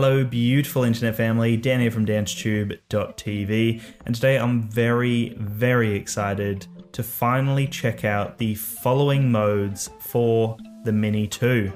Hello, beautiful internet family. Dan here from danstube.tv, and today I'm very, very excited to finally check out the following modes for the Mini 2.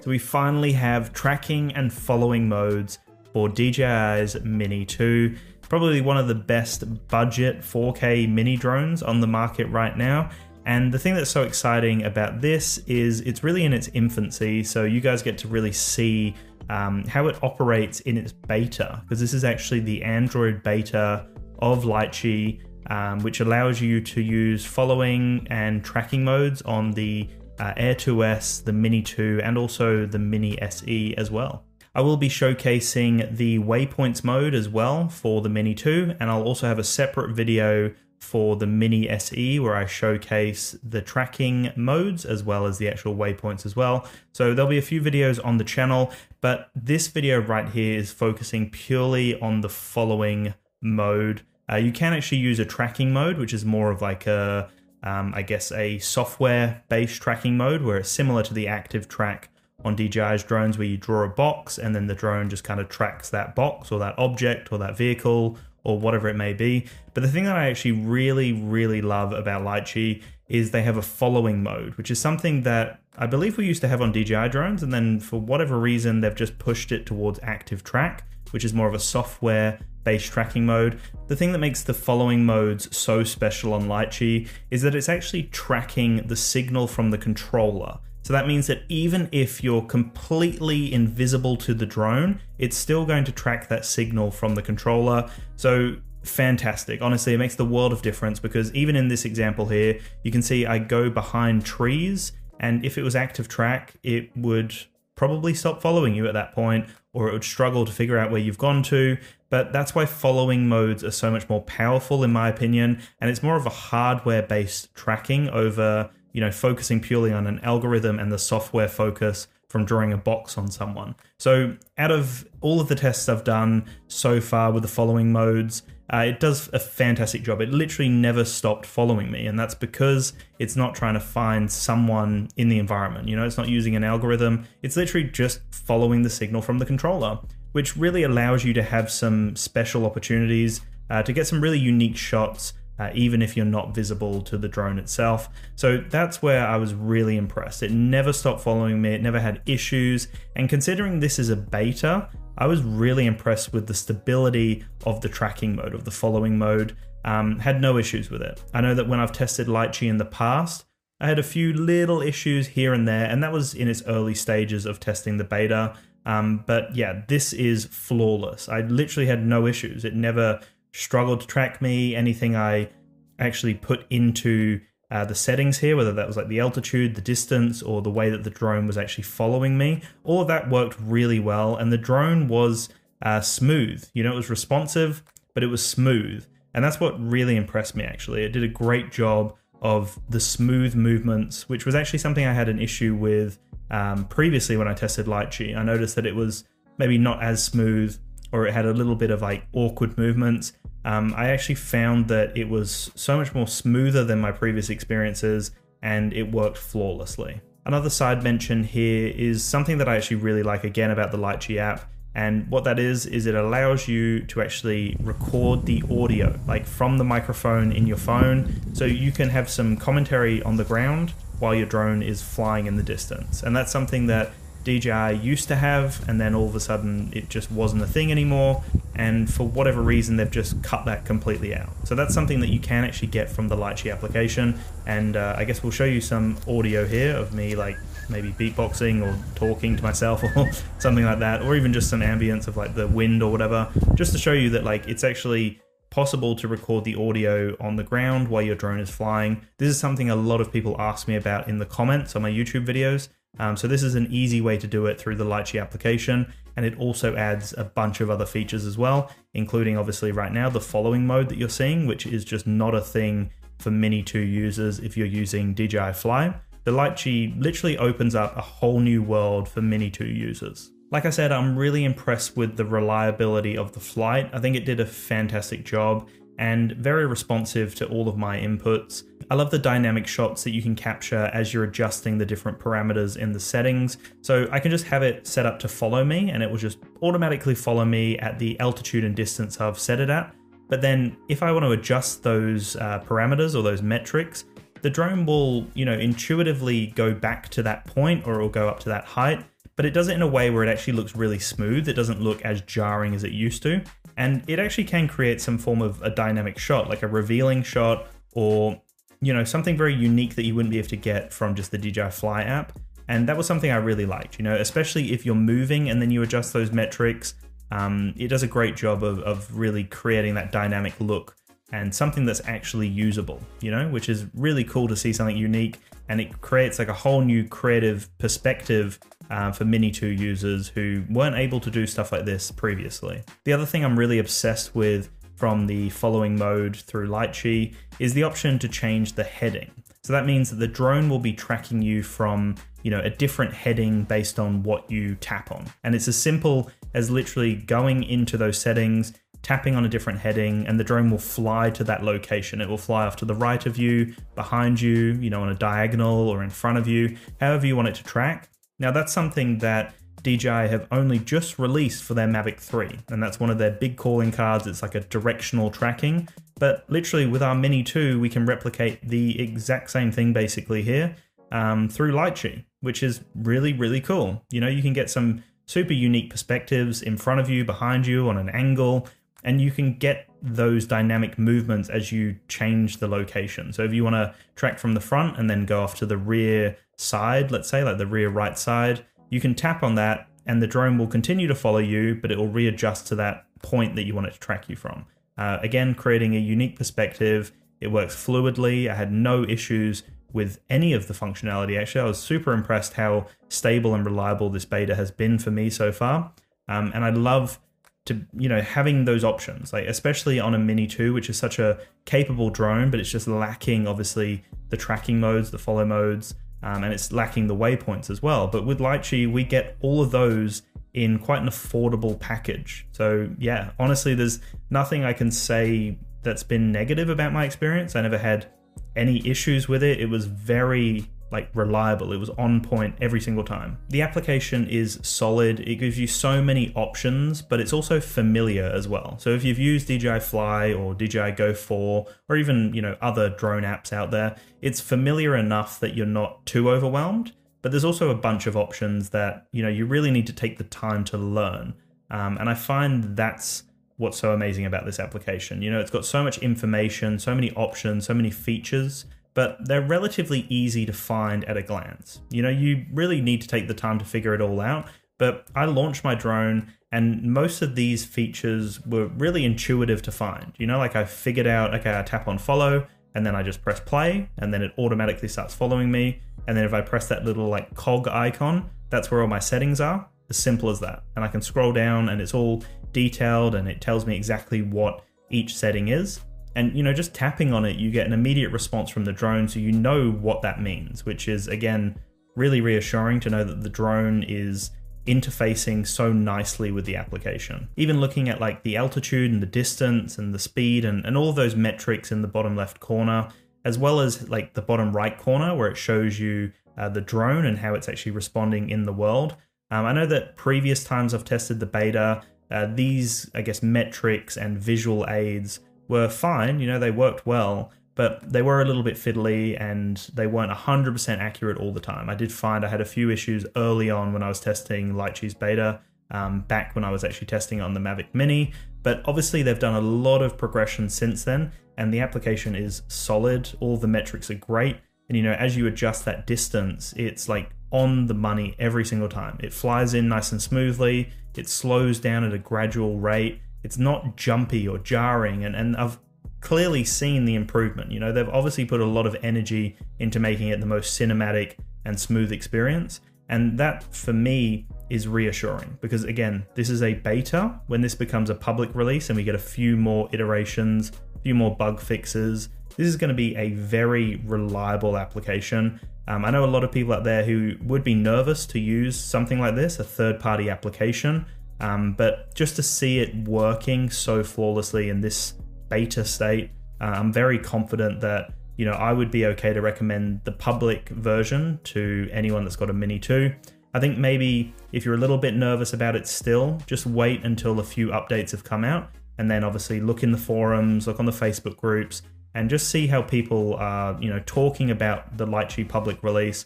So we finally have tracking and following modes for DJI's Mini 2. Probably one of the best budget 4K mini drones on the market right now. And the thing that's so exciting about this is it's really in its infancy, so you guys get to really see um, how it operates in its beta, because this is actually the Android beta of Litchi, um, which allows you to use following and tracking modes on the uh, Air 2S, the Mini 2, and also the Mini SE as well. I will be showcasing the waypoints mode as well for the Mini 2, and I'll also have a separate video for the Mini SE where I showcase the tracking modes as well as the actual waypoints as well. So there'll be a few videos on the channel, but this video right here is focusing purely on the following mode. Uh, you can actually use a tracking mode, which is more of like a, um, I guess, a software-based tracking mode where it's similar to the active track on DJI's drones where you draw a box and then the drone just kind of tracks that box or that object or that vehicle or whatever it may be. But the thing that I actually really, really love about Litchi is they have a following mode, which is something that I believe we used to have on DJI drones, and then for whatever reason, they've just pushed it towards active track, which is more of a software based tracking mode. The thing that makes the following modes so special on Litchi is that it's actually tracking the signal from the controller. That means that even if you're completely invisible to the drone, it's still going to track that signal from the controller. So fantastic. Honestly, it makes the world of difference because even in this example here, you can see I go behind trees and if it was active track, it would probably stop following you at that point or it would struggle to figure out where you've gone to. But that's why following modes are so much more powerful in my opinion and it's more of a hardware based tracking over you know, focusing purely on an algorithm and the software focus from drawing a box on someone. So, out of all of the tests I've done so far with the following modes, uh, it does a fantastic job. It literally never stopped following me, and that's because it's not trying to find someone in the environment. You know, it's not using an algorithm, it's literally just following the signal from the controller, which really allows you to have some special opportunities uh, to get some really unique shots uh, even if you're not visible to the drone itself. So that's where I was really impressed. It never stopped following me, it never had issues. And considering this is a beta, I was really impressed with the stability of the tracking mode, of the following mode. Um, had no issues with it. I know that when I've tested Litchi in the past, I had a few little issues here and there, and that was in its early stages of testing the beta. Um, but yeah, this is flawless. I literally had no issues. It never struggled to track me. Anything I actually put into uh, the settings here, whether that was like the altitude, the distance, or the way that the drone was actually following me, all of that worked really well. And the drone was uh, smooth. You know, it was responsive, but it was smooth. And that's what really impressed me, actually. It did a great job of the smooth movements, which was actually something I had an issue with um, previously when I tested Litchi. I noticed that it was maybe not as smooth or it had a little bit of like awkward movements um, I actually found that it was so much more smoother than my previous experiences and it worked flawlessly. Another side mention here is something that I actually really like again about the Litchi app. And what that is, is it allows you to actually record the audio, like from the microphone in your phone. So you can have some commentary on the ground while your drone is flying in the distance. And that's something that DJI used to have, and then all of a sudden it just wasn't a thing anymore. And for whatever reason, they've just cut that completely out. So that's something that you can actually get from the Litchi application. And uh, I guess we'll show you some audio here of me like maybe beatboxing or talking to myself or something like that, or even just some ambience of like the wind or whatever, just to show you that like it's actually possible to record the audio on the ground while your drone is flying. This is something a lot of people ask me about in the comments on my YouTube videos. Um, so this is an easy way to do it through the Litchi application, and it also adds a bunch of other features as well, including obviously right now the following mode that you're seeing, which is just not a thing for Mini 2 users if you're using DJI Fly. The Litchi literally opens up a whole new world for Mini 2 users. Like I said, I'm really impressed with the reliability of the flight. I think it did a fantastic job. And very responsive to all of my inputs. I love the dynamic shots that you can capture as you're adjusting the different parameters in the settings. So I can just have it set up to follow me and it will just automatically follow me at the altitude and distance I've set it at. But then if I want to adjust those uh, parameters or those metrics, the drone will, you know, intuitively go back to that point or it will go up to that height, but it does it in a way where it actually looks really smooth. It doesn't look as jarring as it used to. And it actually can create some form of a dynamic shot, like a revealing shot or, you know, something very unique that you wouldn't be able to get from just the DJI Fly app. And that was something I really liked, you know, especially if you're moving and then you adjust those metrics. Um, it does a great job of, of really creating that dynamic look and something that's actually usable, you know, which is really cool to see something unique and it creates like a whole new creative perspective uh, for Mini 2 users who weren't able to do stuff like this previously. The other thing I'm really obsessed with from the following mode through Litchi is the option to change the heading. So that means that the drone will be tracking you from, you know, a different heading based on what you tap on. And it's as simple as literally going into those settings, tapping on a different heading, and the drone will fly to that location. It will fly off to the right of you, behind you, you know, on a diagonal or in front of you, however you want it to track. Now, that's something that DJI have only just released for their Mavic 3, and that's one of their big calling cards. It's like a directional tracking, but literally with our Mini 2, we can replicate the exact same thing basically here um, through Litchi, which is really, really cool. You know, you can get some super unique perspectives in front of you, behind you, on an angle, and you can get those dynamic movements as you change the location. So if you want to track from the front and then go off to the rear side, let's say, like the rear right side, you can tap on that and the drone will continue to follow you, but it will readjust to that point that you want it to track you from. Uh, again, creating a unique perspective. It works fluidly. I had no issues with any of the functionality. Actually, I was super impressed how stable and reliable this beta has been for me so far. Um, and I love to you know having those options like especially on a mini 2 which is such a capable drone but it's just lacking obviously the tracking modes the follow modes um, and it's lacking the waypoints as well. But with Litchi, we get all of those in quite an affordable package. So yeah, honestly, there's nothing I can say that's been negative about my experience. I never had any issues with it. It was very like reliable. It was on point every single time. The application is solid. It gives you so many options, but it's also familiar as well. So if you've used DJI Fly or DJI Go 4 or even, you know, other drone apps out there, it's familiar enough that you're not too overwhelmed. But there's also a bunch of options that, you know, you really need to take the time to learn. Um, and I find that's what's so amazing about this application. You know, it's got so much information, so many options, so many features but they're relatively easy to find at a glance. You know, you really need to take the time to figure it all out. But I launched my drone, and most of these features were really intuitive to find. You know, like I figured out, okay, I tap on follow, and then I just press play, and then it automatically starts following me. And then if I press that little like cog icon, that's where all my settings are. As simple as that. And I can scroll down, and it's all detailed, and it tells me exactly what each setting is. And you know, just tapping on it, you get an immediate response from the drone, so you know what that means, which is again really reassuring to know that the drone is interfacing so nicely with the application. Even looking at like the altitude and the distance and the speed and, and all those metrics in the bottom left corner, as well as like the bottom right corner where it shows you uh, the drone and how it's actually responding in the world. Um, I know that previous times I've tested the beta, uh, these, I guess, metrics and visual aids were fine, you know, they worked well, but they were a little bit fiddly and they weren't 100% accurate all the time. I did find I had a few issues early on when I was testing Litchi's beta, um, back when I was actually testing on the Mavic Mini, but obviously they've done a lot of progression since then, and the application is solid. All the metrics are great, and you know, as you adjust that distance, it's like on the money every single time. It flies in nice and smoothly, it slows down at a gradual rate it's not jumpy or jarring and, and I've clearly seen the improvement. You know, they've obviously put a lot of energy into making it the most cinematic and smooth experience. And that for me is reassuring because again, this is a beta. When this becomes a public release and we get a few more iterations, a few more bug fixes, this is going to be a very reliable application. Um, I know a lot of people out there who would be nervous to use something like this, a third party application. Um, but just to see it working so flawlessly in this beta state. Uh, I'm very confident that you know I would be okay to recommend the public version to anyone that's got a Mini 2. I think maybe if you're a little bit nervous about it still, just wait until a few updates have come out and then obviously look in the forums, look on the Facebook groups, and just see how people are, you know, talking about the Litchi public release.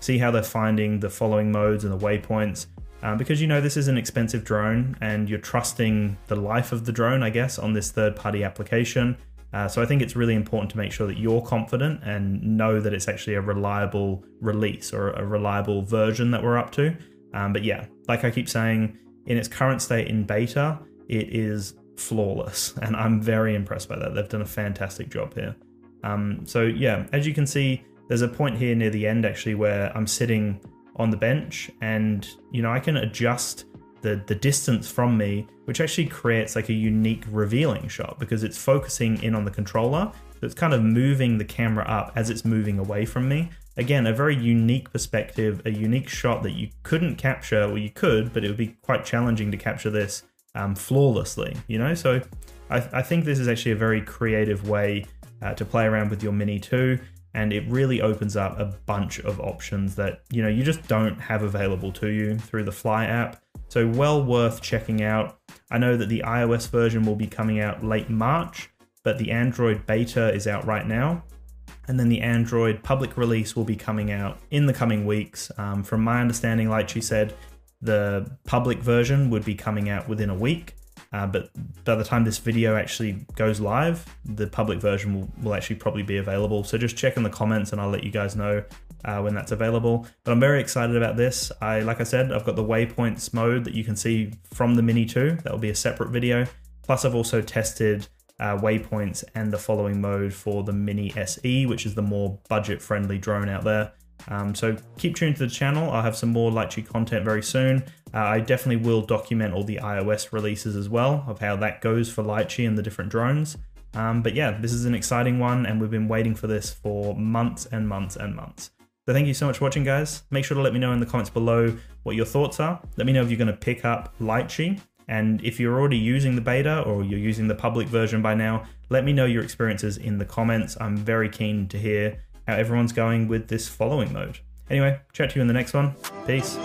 See how they're finding the following modes and the waypoints, um, because you know this is an expensive drone, and you're trusting the life of the drone, I guess, on this third-party application. Uh, so I think it's really important to make sure that you're confident and know that it's actually a reliable release or a reliable version that we're up to. Um, but yeah, like I keep saying, in its current state in beta, it is flawless, and I'm very impressed by that. They've done a fantastic job here. Um, so yeah, as you can see, there's a point here near the end actually where I'm sitting on the bench, and you know I can adjust the the distance from me, which actually creates like a unique revealing shot because it's focusing in on the controller. So it's kind of moving the camera up as it's moving away from me. Again, a very unique perspective, a unique shot that you couldn't capture, or you could, but it would be quite challenging to capture this um, flawlessly, you know? So I, I, think this is actually a very creative way uh, to play around with your Mini 2 and it really opens up a bunch of options that, you know, you just don't have available to you through the Fly app. So well worth checking out. I know that the iOS version will be coming out late March, but the Android beta is out right now. And then the Android public release will be coming out in the coming weeks. Um, from my understanding, Litchi said, the public version would be coming out within a week, uh, but by the time this video actually goes live, the public version will, will actually probably be available. So just check in the comments and I'll let you guys know uh, when that's available. But I'm very excited about this. I, like I said, I've got the waypoints mode that you can see from the Mini 2. That will be a separate video. Plus, I've also tested uh, waypoints and the following mode for the Mini SE, which is the more budget-friendly drone out there. Um, so keep tuned to the channel. I'll have some more Litchi content very soon. Uh, I definitely will document all the iOS releases as well of how that goes for Litchi and the different drones. Um, but yeah, this is an exciting one, and we've been waiting for this for months and months and months. So thank you so much for watching, guys. Make sure to let me know in the comments below what your thoughts are. Let me know if you're going to pick up Litchi. And if you're already using the beta or you're using the public version by now, let me know your experiences in the comments. I'm very keen to hear how everyone's going with this following mode. Anyway, chat to you in the next one. Peace.